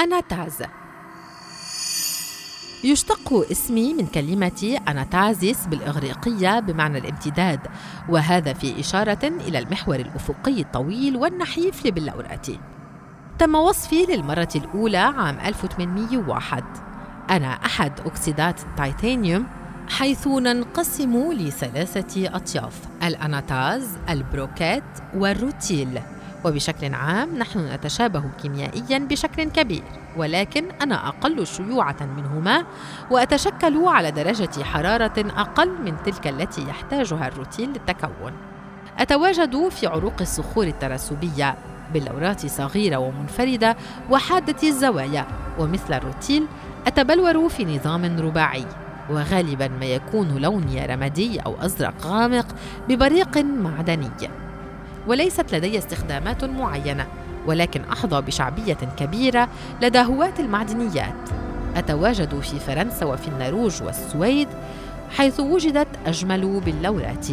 أناتاز. يشتق اسمي من كلمة أناتازيس بالإغريقية بمعنى الامتداد وهذا في إشارة إلى المحور الأفقي الطويل والنحيف لبلورات تم وصفي للمرة الأولى عام 1801 أنا أحد أكسيدات التيتانيوم حيث ننقسم لثلاثة أطياف الأناتاز، البروكيت والروتيل. وبشكل عام نحن نتشابه كيميائيا بشكل كبير ولكن أنا أقل شيوعه منهما وأتشكل على درجة حرارة أقل من تلك التي يحتاجها الروتين للتكون. أتواجد في عروق الصخور الترسبية بلورات صغيرة ومنفردة وحادة الزوايا ومثل الروتيل أتبلور في نظام رباعي وغالبا ما يكون لوني رمادي أو أزرق غامق ببريق معدني. وليست لدي استخدامات معينة ولكن أحظى بشعبية كبيرة لدى هواة المعدنيات. أتواجد في فرنسا وفي النرويج والسويد حيث وجدت أجمل باللورات.